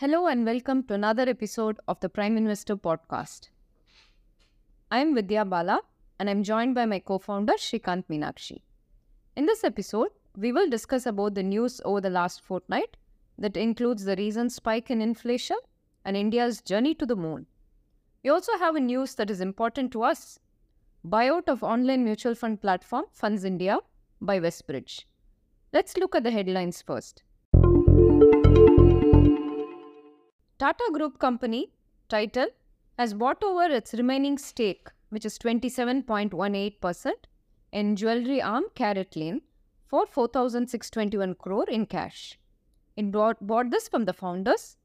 Hello and welcome to another episode of the Prime Investor Podcast. I am Vidya Bala and I'm joined by my co-founder Srikanth Meenakshi. In this episode, we will discuss about the news over the last fortnight that includes the recent spike in inflation and India's journey to the moon. We also have a news that is important to us. Buyout of online mutual fund platform Funds India by Westbridge. Let's look at the headlines first. Tata Group company, Titan, has bought over its remaining stake, which is 27.18%, in jewelry arm CaratLane for 4,621 crore in cash. It bought, bought this from the founders.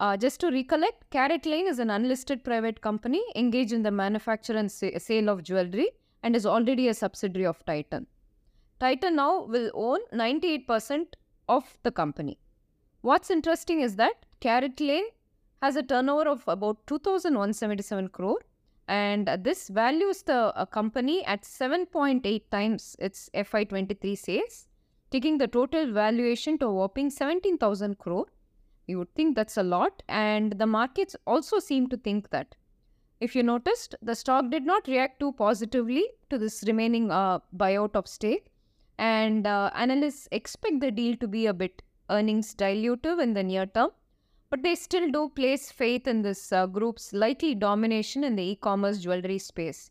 Uh, just to recollect, CaratLane is an unlisted private company engaged in the manufacture and sa- sale of jewelry and is already a subsidiary of Titan. Titan now will own 98% of the company. What's interesting is that CaratLane has a turnover of about 2,177 crore and this values the uh, company at 7.8 times its FY23 sales, taking the total valuation to a whopping 17,000 crore. You would think that's a lot, and the markets also seem to think that. If you noticed, the stock did not react too positively to this remaining uh, buyout of stake, and uh, analysts expect the deal to be a bit earnings dilutive in the near term, but they still do place faith in this uh, group's likely domination in the e commerce jewelry space.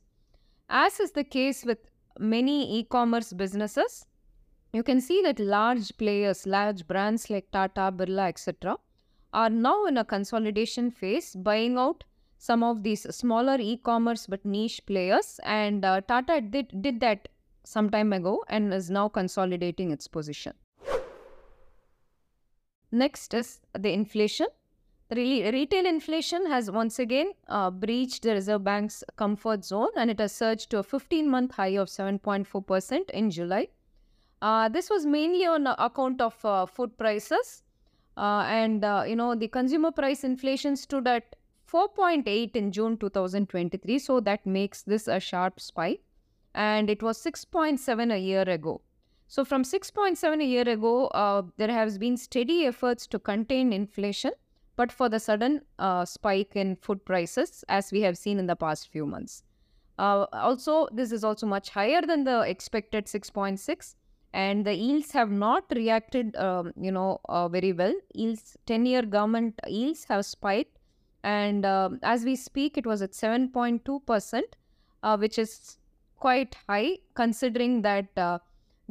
As is the case with many e commerce businesses, you can see that large players, large brands like Tata, Birla, etc., are now in a consolidation phase, buying out some of these smaller e commerce but niche players. And uh, Tata did, did that some time ago and is now consolidating its position. Next is the inflation. Re- retail inflation has once again uh, breached the Reserve Bank's comfort zone and it has surged to a 15 month high of 7.4% in July. Uh, this was mainly on account of uh, food prices. Uh, and, uh, you know, the consumer price inflation stood at 4.8 in June 2023. So that makes this a sharp spike. And it was 6.7 a year ago. So from 6.7 a year ago, uh, there has been steady efforts to contain inflation, but for the sudden uh, spike in food prices, as we have seen in the past few months. Uh, also, this is also much higher than the expected 6.6, and the yields have not reacted, um, you know, uh, very well. Yields, 10-year government yields have spiked, and um, as we speak, it was at 7.2 percent, uh, which is quite high considering that uh,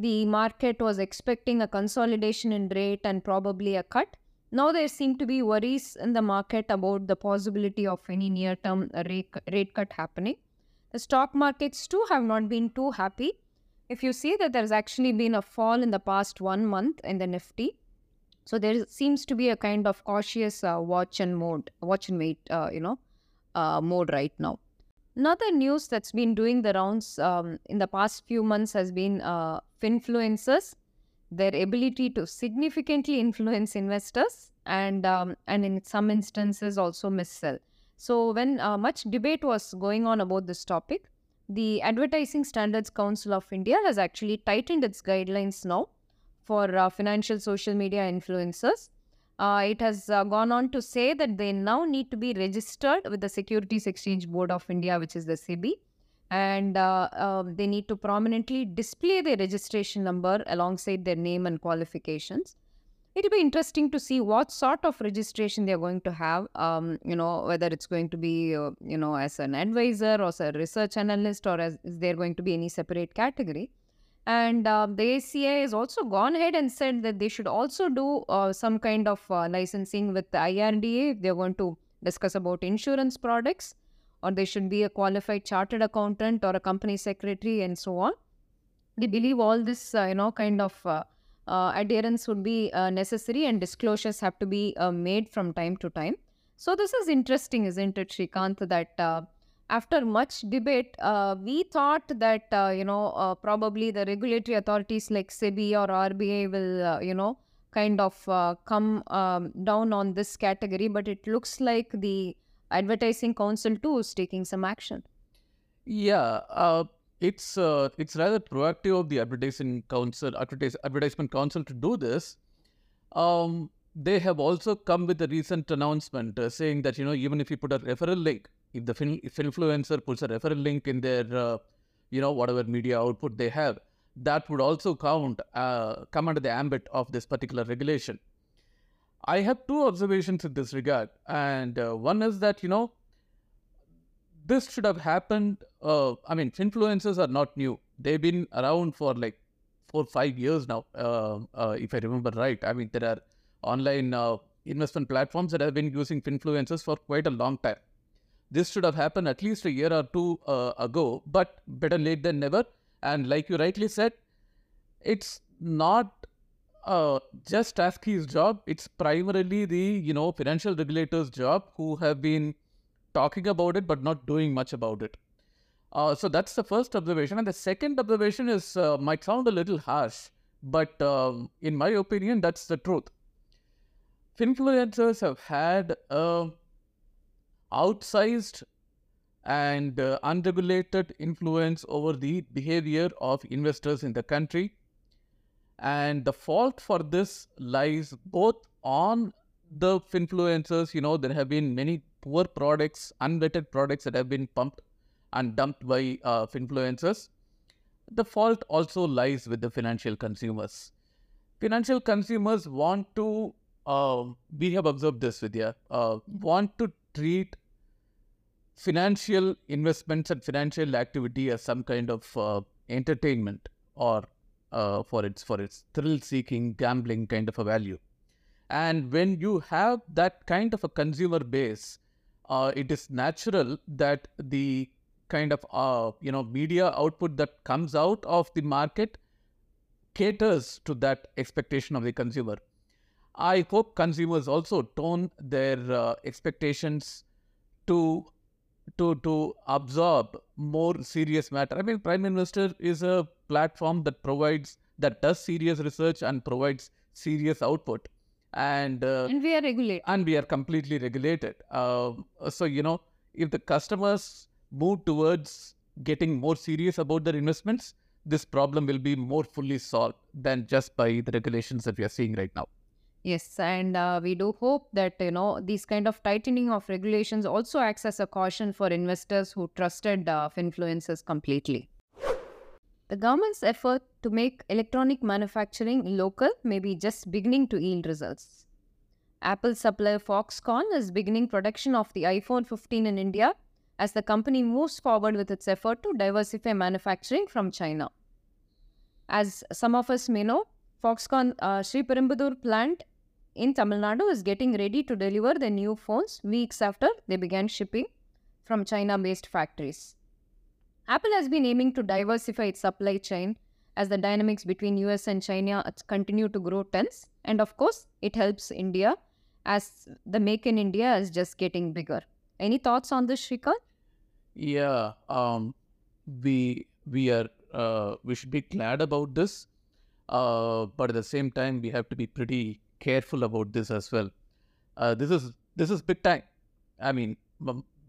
the market was expecting a consolidation in rate and probably a cut. Now there seem to be worries in the market about the possibility of any near term rate, rate cut happening. The stock markets too have not been too happy. If you see that there's actually been a fall in the past one month in the Nifty, so there seems to be a kind of cautious uh, watch and mode, watch and wait, uh, you know, uh, mode right now. Another news that's been doing the rounds um, in the past few months has been uh, finfluencers, their ability to significantly influence investors, and um, and in some instances also missell. So when uh, much debate was going on about this topic, the Advertising Standards Council of India has actually tightened its guidelines now for uh, financial social media influencers. Uh, it has uh, gone on to say that they now need to be registered with the Securities Exchange Board of India, which is the SEBI, and uh, um, they need to prominently display their registration number alongside their name and qualifications. It'll be interesting to see what sort of registration they're going to have. Um, you know, whether it's going to be, uh, you know, as an advisor or as a research analyst, or as is there going to be any separate category. And uh, the ASCI has also gone ahead and said that they should also do uh, some kind of uh, licensing with the IRDA if they're going to discuss about insurance products, or they should be a qualified chartered accountant or a company secretary and so on. They believe all this, uh, you know, kind of uh, uh, adherence would be necessary and disclosures have to be made from time to time. So this is interesting, isn't it, Srikanth, that after much debate, uh, we thought that uh, you know uh, probably the regulatory authorities like SEBI or RBI will you know kind of come um, down on this category, but it looks like the advertising council too is taking some action. Yeah, it's it's rather proactive of the advertising council, advertise, advertisement council to do this. Um, they have also come with a recent announcement uh, saying that you know even if you put a referral link, if the fin- if influencer puts a referral link in their uh, you know whatever media output they have, that would also count uh, come under the ambit of this particular regulation. I have two observations in this regard, and uh, one is that you know this should have happened. Uh, I mean, influencers are not new; they've been around for like four five years now, uh, uh, if I remember right. I mean, there are online uh, investment platforms that have been using influencers for quite a long time. This should have happened at least a year or two uh, ago, but better late than never. And like you rightly said, it's not uh, just ASCI's job. It's primarily the you know financial regulators' job who have been talking about it but not doing much about it. Uh, so that's the first observation, and the second observation is uh, might sound a little harsh, but um, in my opinion, that's the truth. Influencers have had a outsized and uh, unregulated influence over the behavior of investors in the country and the fault for this lies both on the influencers you know there have been many poor products unvetted products that have been pumped and dumped by uh, influencers. The fault also lies with the financial consumers. Financial consumers want to uh, we have observed this vidya uh, want to treat financial investments and financial activity as some kind of uh, entertainment or uh, for its for its thrill-seeking gambling kind of a value. And when you have that kind of a consumer base, uh, it is natural that the kind of uh, you know media output that comes out of the market caters to that expectation of the consumer. I hope consumers also tone their uh, expectations to to to absorb more serious matter. I mean, Prime Investor is a platform that provides that does serious research and provides serious output, and uh, And we are regulated. and we are completely regulated. Um, so you know, if the customers move towards getting more serious about their investments, this problem will be more fully solved than just by the regulations that we are seeing right now. Yes, and uh, we do hope that you know these kind of tightening of regulations also acts as a caution for investors who trusted uh, influencers completely. The government's effort to make electronic manufacturing local may be just beginning to yield results. Apple supplier Foxconn is beginning production of the iPhone 15 in India as the company moves forward with its effort to diversify manufacturing from China. As some of us may know, Foxconn uh, Sriperumbudur plant in Tamil Nadu is getting ready to deliver the new phones weeks after they began shipping from China based factories. Apple has been aiming to diversify its supply chain as the dynamics between US and China continue to grow tense. And of course, it helps India as the Make in India is just getting bigger. Any thoughts on this, Srikanth? Yeah, um, we we are uh, we should be glad about this, uh, but at the same time we have to be pretty careful about this as well. Uh, this is this is big time. I mean,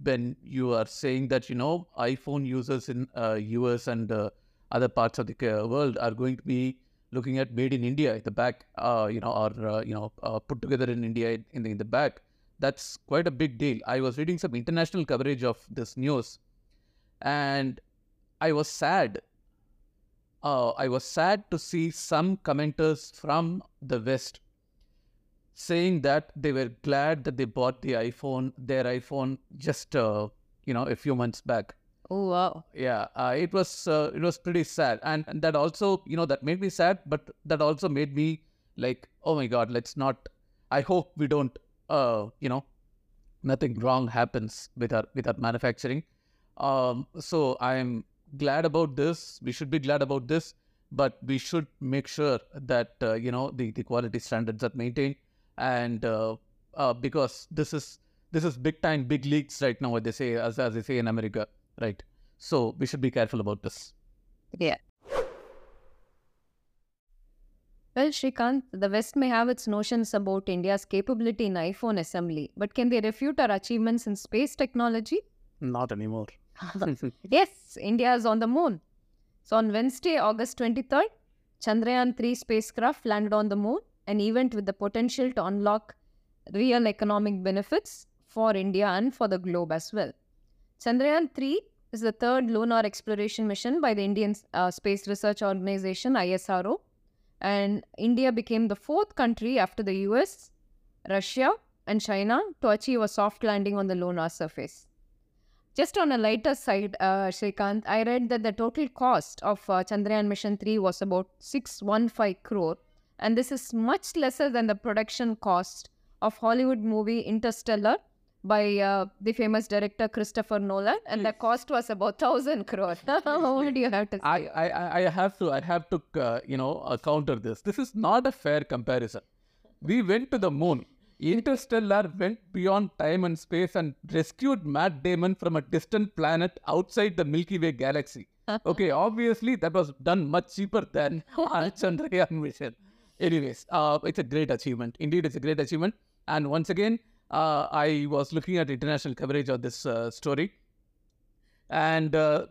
when you are saying that you know iPhone users in uh, US and uh, other parts of the uh, world are going to be looking at made in India at the back, uh, you know, or uh, you know, uh, put together in India in the, in the back. That's quite a big deal. I was reading some international coverage of this news, and I was sad. I was sad to see some commenters from the West saying that they were glad that they bought the iPhone, their iPhone, just uh, you know a few months back. Oh, wow. Yeah, uh, it was uh, it was pretty sad, and, and that also you know that made me sad, but that also made me like, oh my God, let's not. I hope we don't, uh, you know, nothing wrong happens with our with our manufacturing. Um, so I am glad about this. We should be glad about this, but we should make sure that uh, you know the the quality standards are maintained, and uh, uh, because this is this is big time, big leagues right now. What they say, as as they say in America right? So we should be careful about this. Yeah. Well, Srikanth, the West may have its notions about India's capability in iPhone assembly, but can they refute our achievements in space technology? Not anymore. yes, India is on the moon. So on Wednesday, August 23rd, Chandrayaan 3 spacecraft landed on the moon an event with the potential to unlock real economic benefits for India and for the globe as well. Chandrayaan 3 is the third lunar exploration mission by the Indian uh, Space Research Organization ISRO and India became the fourth country after the US, Russia and China to achieve a soft landing on the lunar surface. Just on a lighter side, uh, Srikanth, I read that the total cost of uh, Chandrayaan Mission 3 was about 615 crore and this is much lesser than the production cost of Hollywood movie Interstellar by uh, the famous director Christopher Nolan, and the cost was about thousand crore. what do you have to say? I, I, I- have to, I have to, uh, you know, uh, counter this. This is not a fair comparison. We went to the moon. Interstellar went beyond time and space and rescued Matt Damon from a distant planet outside the Milky Way galaxy. Okay, obviously that was done much cheaper than our Chandrayaan mission. Anyways, uh, it's a great achievement. Indeed, it's a great achievement. And once again, uh, I was looking at international coverage of this uh, story and uh,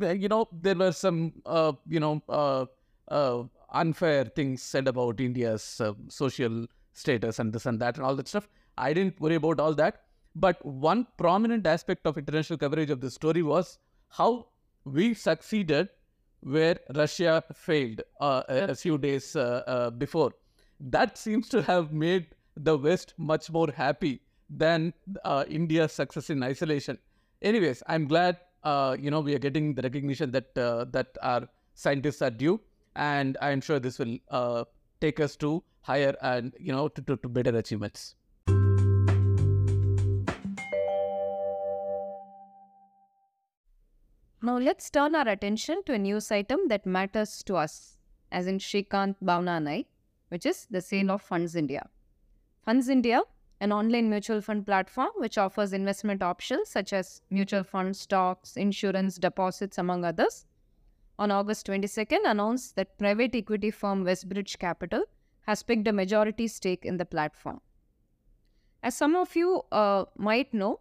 you know there were some uh, you know uh, unfair things said about India's social status and this and that and all that stuff. I didn't worry about all that, but one prominent aspect of international coverage of this story was how we succeeded where Russia failed uh, a, few days uh, uh, before. That seems to have made the West much more happy than uh, India's success in isolation. Anyways, I'm glad uh, you know we are getting the recognition that uh, that our scientists are due, and I'm sure this will uh, take us to higher and you know to, to, to better achievements. Now let's turn our attention to a news item that matters to us, as in Srikanth Bhavnanai, which is the sale of Funds India. Funds India, an online mutual fund platform which offers investment options such as mutual funds, stocks, insurance, deposits, among others, on August 22nd announced that private equity firm Westbridge Capital has picked a majority stake in the platform. As some of you uh, might know,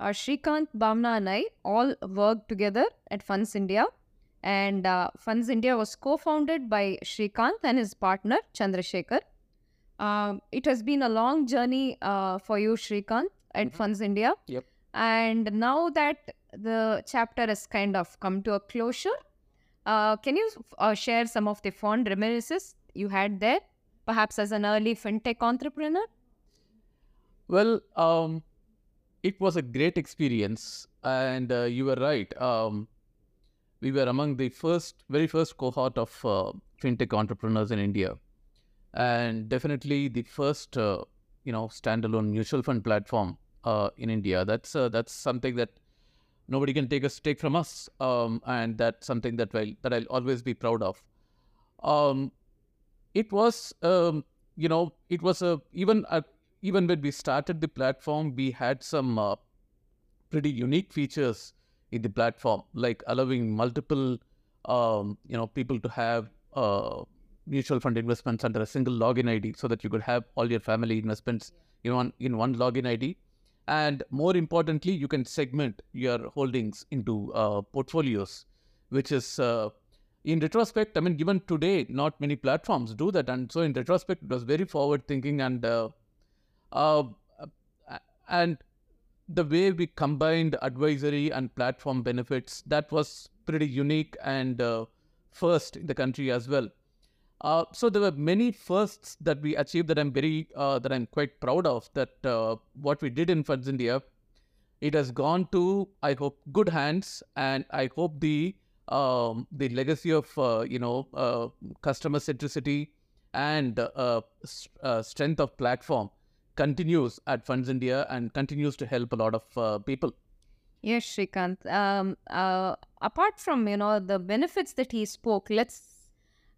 uh, Srikanth, Bhavna, and I all worked together at Funds India. And uh, Funds India was co founded by Srikanth and his partner Chandrasekhar. Um, it has been a long journey uh, for you, Srikanth, at Mhm. Funds India. Yep. And now that the chapter has kind of come to a closure, uh, can you uh, share some of the fond reminiscences you had there, perhaps as an early fintech entrepreneur? Well, um, it was a great experience, and uh, you were right. Um, we were among the first, very first cohort of uh, fintech entrepreneurs in India, and definitely the first, uh, you know, standalone mutual fund platform uh, in India. That's uh, that's something that nobody can take a stake from us, um, and that's something that I that I'll always be proud of. Um, it was, um, you know, it was a even a even when we started the platform, we had some uh, pretty unique features in the platform, like allowing multiple, um, you know, people to have uh, mutual fund investments under a single login ID, so that you could have all your family investments in one in one login ID, and more importantly, you can segment your holdings into uh, portfolios, which is uh, in retrospect, I mean, given today, not many platforms do that, and so in retrospect, it was very forward thinking and uh, uh, uh, and the way we combined advisory and platform benefits that was pretty unique and uh, first in the country as well. Uh, so there were many firsts that we achieved that I'm very uh, that I'm quite proud of. That uh, what we did in Funds India, it has gone to I hope good hands, and I hope the um, the legacy of uh, you know uh, customer centricity and uh, strength of platform continues at Funds India and continues to help a lot of uh, people. Yes, Srikanth. Um, uh, apart from you know the benefits that he spoke, let's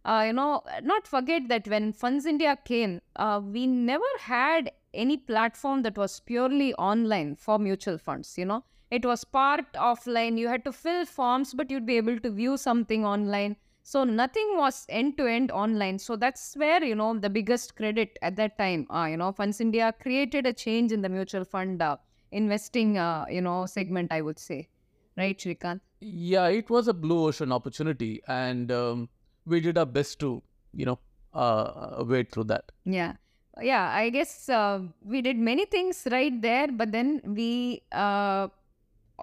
uh, you know not forget that when Funds India came, uh, we never had any platform that was purely online for mutual funds. You know, it was part offline. You had to fill forms, but you'd be able to view something online. So nothing was end to end online. So that's where you know the biggest credit at that time. Uh, you know, Funds India created a change in the mutual fund. Uh, investing uh, you know segment i would say right srikanth Yeah, it was a blue ocean opportunity, and um, we did our best to, you know, uh, wade through that. Yeah. Yeah, I guess uh, we did many things right there, but then we, uh,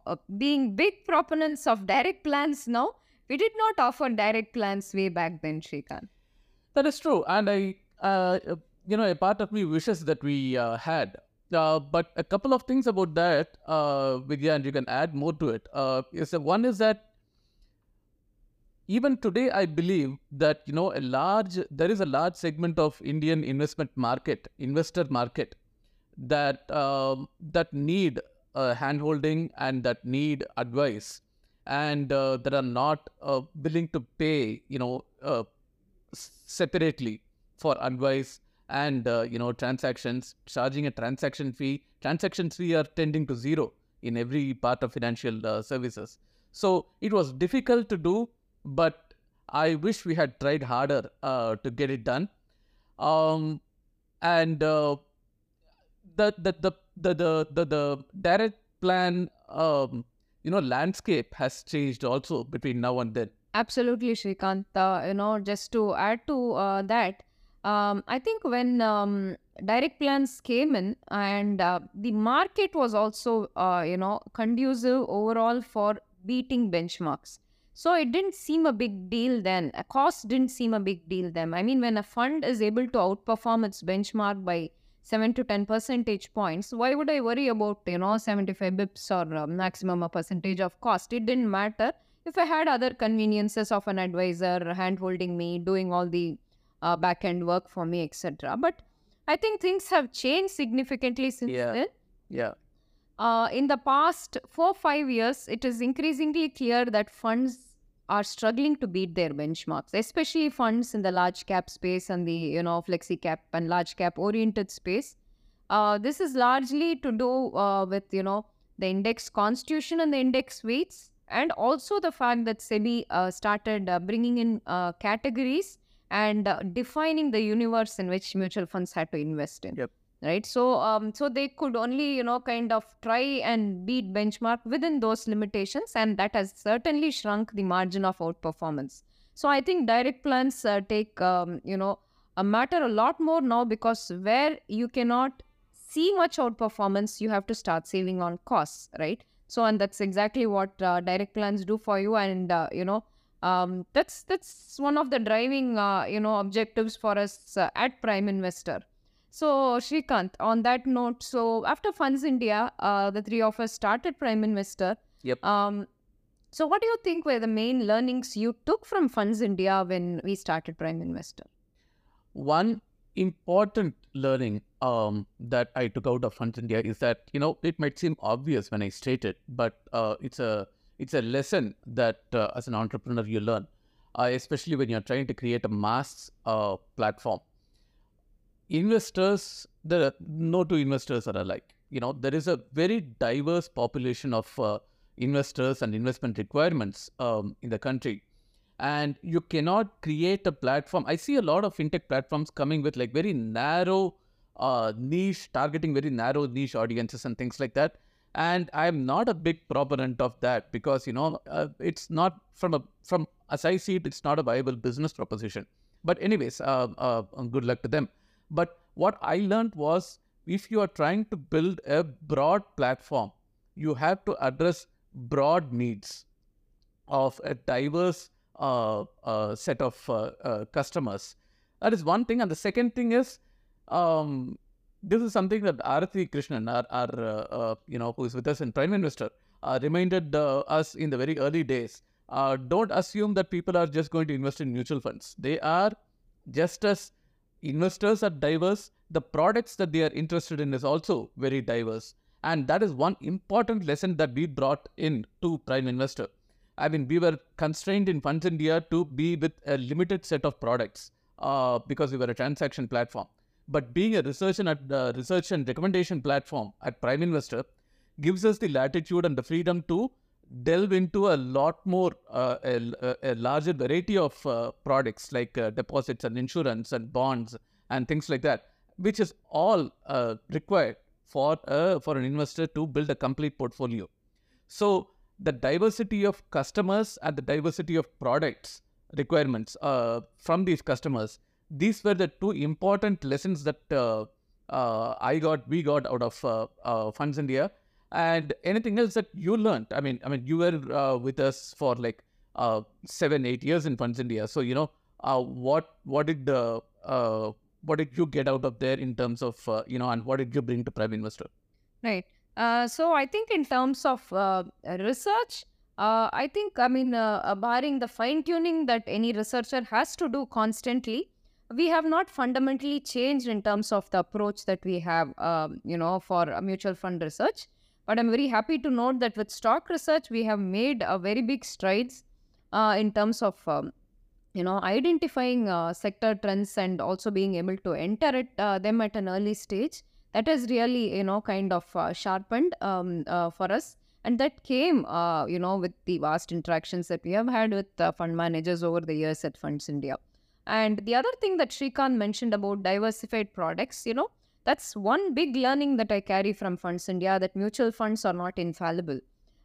uh, being big proponents of direct plans now, we did not offer direct plans way back then, Srikanth. That is true, and I, uh, uh, you know, a part of me wishes that we uh, had. Uh, but a couple of things about that, uh, Vidya, and you can add more to it. Uh, is that one is that even today, I believe that you know a large there is a large segment of Indian investment market, investor market, that um, that need uh, handholding and that need advice, and uh, that are not uh, willing to pay, you know, uh, separately for advice and uh, you know transactions, charging a transaction fee. Transaction fee are tending to zero in every part of financial uh, services. So it was difficult to do, but I wish we had tried harder uh, to get it done. Um, and the, the, the, the, the, the, the direct plan, um, you know, landscape has changed also between now and then. Absolutely, Srikanth. Uh, you know, just to add to uh, that, um, I think when um, direct plans came in and uh, the market was also, uh, you know, conducive overall for beating benchmarks. So it didn't seem a big deal then. A cost didn't seem a big deal then. I mean, when a fund is able to outperform its benchmark by 7 to 10 percentage points, why would I worry about, you know, 75 bips or uh, maximum a percentage of cost? It didn't matter if I had other conveniences of an advisor hand holding me, doing all the uh, back end work for me, etc. But I think things have changed significantly since Yeah. then. Yeah. Uh, in the past four five years, it is increasingly clear that funds are struggling to beat their benchmarks, especially funds in the large cap space and the you know flexi cap and large cap oriented space. Uh, this is largely to do uh, with you know the index constitution and the index weights, and also the fact that SEBI uh, started uh, bringing in uh, categories and uh, defining the universe in which mutual funds had to invest in Yep. Right? So um so they could only you know kind of try and beat benchmark within those limitations and that has certainly shrunk the margin of outperformance. So i think direct plans uh, take um, you know a matter a lot more now because where you cannot see much outperformance you have to start saving on costs right? So and that's exactly what uh, direct plans do for you and uh, you know um, that's that's one of the driving uh, you know objectives for us uh, at prime investor so, Srikanth, on that note, so after Funds India, uh, the three of us started Prime Investor. Yep. Um, so, what do you think were the main learnings you took from Funds India when we started Prime Investor? One important learning um, that I took out of Funds India is that you know it might seem obvious when I state it, but uh, it's a it's a lesson that uh, as an entrepreneur you learn, uh, especially when you're trying to create a mass uh, platform. Investors, the no two investors are alike. You know there is a very diverse population of uh, investors and investment requirements um, in the country. And you cannot create a platform. I see a lot of fintech platforms coming with like very narrow uh, niche targeting very narrow niche audiences and things like that. And i'm not a big proponent of that because you know uh, it's not from a from as i see it it's not a viable business proposition. But anyways uh, uh, good luck to them but what i learned was if you are trying to build a broad platform you have to address broad needs of a diverse uh, uh, set of uh, uh, customers. That is one thing. And the second thing is, um, this is something that Aarati Krishnan, our, our uh, uh, you know, who is with us in Prime Investor, uh, reminded us in the very early days. Don't assume that people are just going to invest in mutual funds. They are just as investors are diverse. The products that they are interested in is also very diverse. And that is one important lesson that we brought in to Prime Investor. I mean, we were constrained in Funds India to be with a limited set of products uh, because we were a transaction platform. But being a research and uh, research and recommendation platform at Prime Investor gives us the latitude and the freedom to delve into a lot more, uh, a, a larger variety of uh, products like uh, deposits and insurance and bonds and things like that, which is all uh, required for uh, for an investor to build a complete portfolio. So the diversity of customers and the diversity of products requirements uh, from these customers these were the two important lessons that I got, we got out of Funds India. And anything else that you learned? I mean, I mean, you were uh, with us for like uh, seven, eight years in Funds India. So you know, uh, what what did uh, uh, what did you get out of there in terms of uh, you know, and what did you bring to Prime Investor? Right. Uh, so I think in terms of research, I think I mean, barring the fine tuning that any researcher has to do constantly, we have not fundamentally changed in terms of the approach that we have, um, you know, for mutual fund research. But I'm very happy to note that with stock research, we have made a very big strides uh, in terms of um, you know identifying uh, sector trends and also being able to enter it uh, them at an early stage. That has really you know kind of uh, sharpened um, uh, for us. And that came uh, you know with the vast interactions that we have had with uh, fund managers over the years at funds india. And the other thing that Srikanth mentioned about diversified products you know that's one big learning that i carry from funds india that mutual funds are not infallible.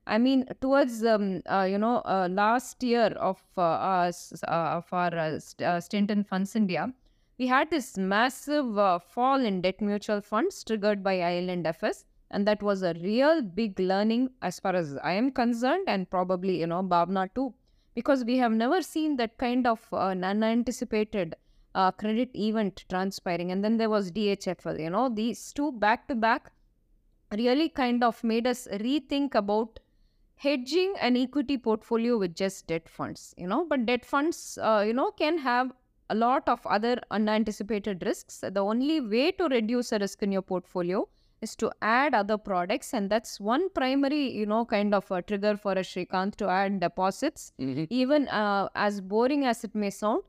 I mean, towards um, uh, you know uh, last year of uh, us, uh, of our uh, uh, stint in Funds India, we had this massive fall in debt mutual funds triggered by IL&FS, and that was a real big learning as far as I am concerned, and probably you know Bhavna too, because we have never seen that kind of uh, unanticipated uh, credit event transpiring. And then there was DHFL. You know, these two back to back really kind of made us rethink about hedging an equity portfolio with just debt funds you know but debt funds uh, you know can have a lot of other unanticipated risks the only way to reduce a risk in your portfolio is to add other products and that's one primary you know kind of a trigger for a Srikanth to add deposits even uh, as boring as it may sound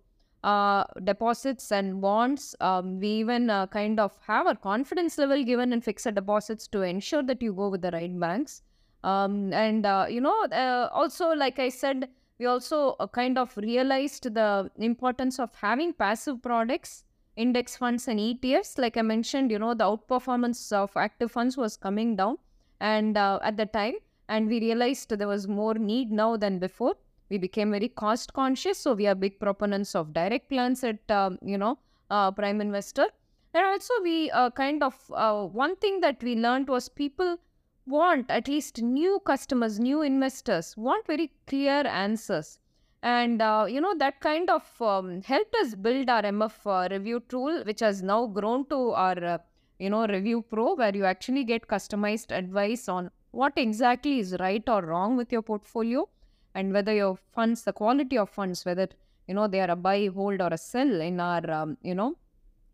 uh, deposits and bonds um, we even uh, kind of have a confidence level given in fixed deposits to ensure that you go with the right banks. Um, and uh, you know uh, also like i said we also uh, kind of realized the importance of having passive products index funds and etfs like i mentioned you know the outperformance of active funds was coming down and uh, at the time and we realized there was more need now than before we became very cost conscious so we are big proponents of direct plans at um, you know uh, prime investor. And also we uh, kind of uh, one thing that we learned was people want at least new customers new investors want very clear answers. And uh, you know that kind of um, helped us build our mf uh, review tool which has now grown to our uh, you know review pro where you actually get customized advice on what exactly is right or wrong with your portfolio and whether your funds the quality of funds whether you know they are a buy hold or a sell in our um, you know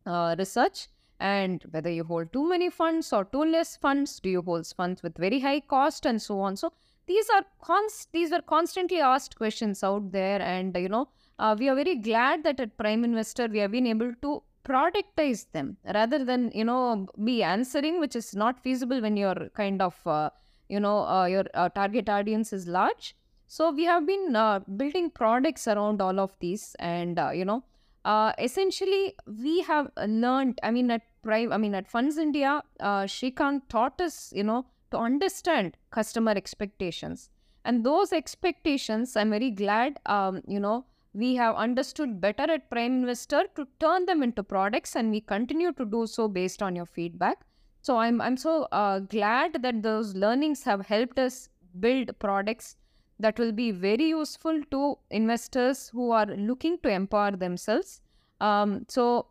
uh, research and whether you hold too many funds or too less funds do you hold funds with very high cost and so on. So these are const these were constantly asked questions out there and you know uh, we are very glad that at prime investor we have been able to productize them rather than you know be answering which is not feasible when you're kind of uh, you know uh, your uh, target audience is large so we have been uh, building products around all of these and uh, you know uh, essentially we have learned i mean at prime i mean at funds india uh, Srikanth taught us you know to understand customer expectations. And those expectations i'm very glad um, you know we have understood better at prime investor to turn them into products and we continue to do so based on your feedback. So i'm i'm so uh, glad that those learnings have helped us build products that will be very useful to investors who are looking to empower themselves. Um, so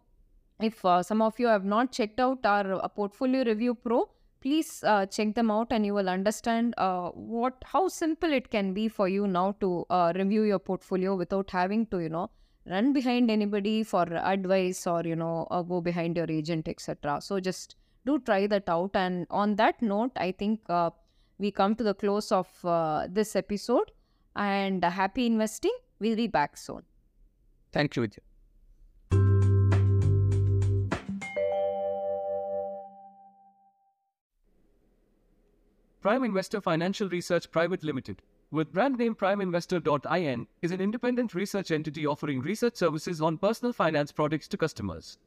if uh, some of you have not checked out our uh, portfolio review pro please uh, check them out and you will understand uh, what how simple it can be for you now to uh, review your portfolio without having to you know run behind anybody for advice or you know uh, go behind your agent etc so just do try that out. And on that note i think we come to the close of uh, this episode and uh, happy investing we'll be back soon Thank you, Vidya. Prime Investor Financial Research Private Limited, with brand name primeinvestor.in, is an independent research entity offering research services on personal finance products to customers.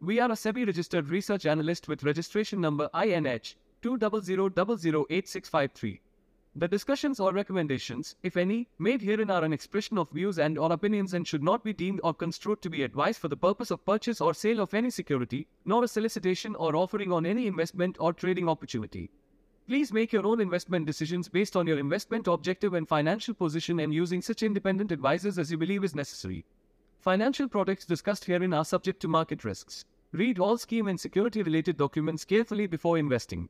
We are a SEBI registered research analyst with registration number INH 200008653. The discussions or recommendations, if any, made herein are an expression of views and or opinions and should not be deemed or construed to be advice for the purpose of purchase or sale of any security, nor a solicitation or offering on any investment or trading opportunity. Please make your own investment decisions based on your investment objective and financial position and using such independent advisors as you believe is necessary. Financial products discussed herein are subject to market risks. Read all scheme and security related documents carefully before investing.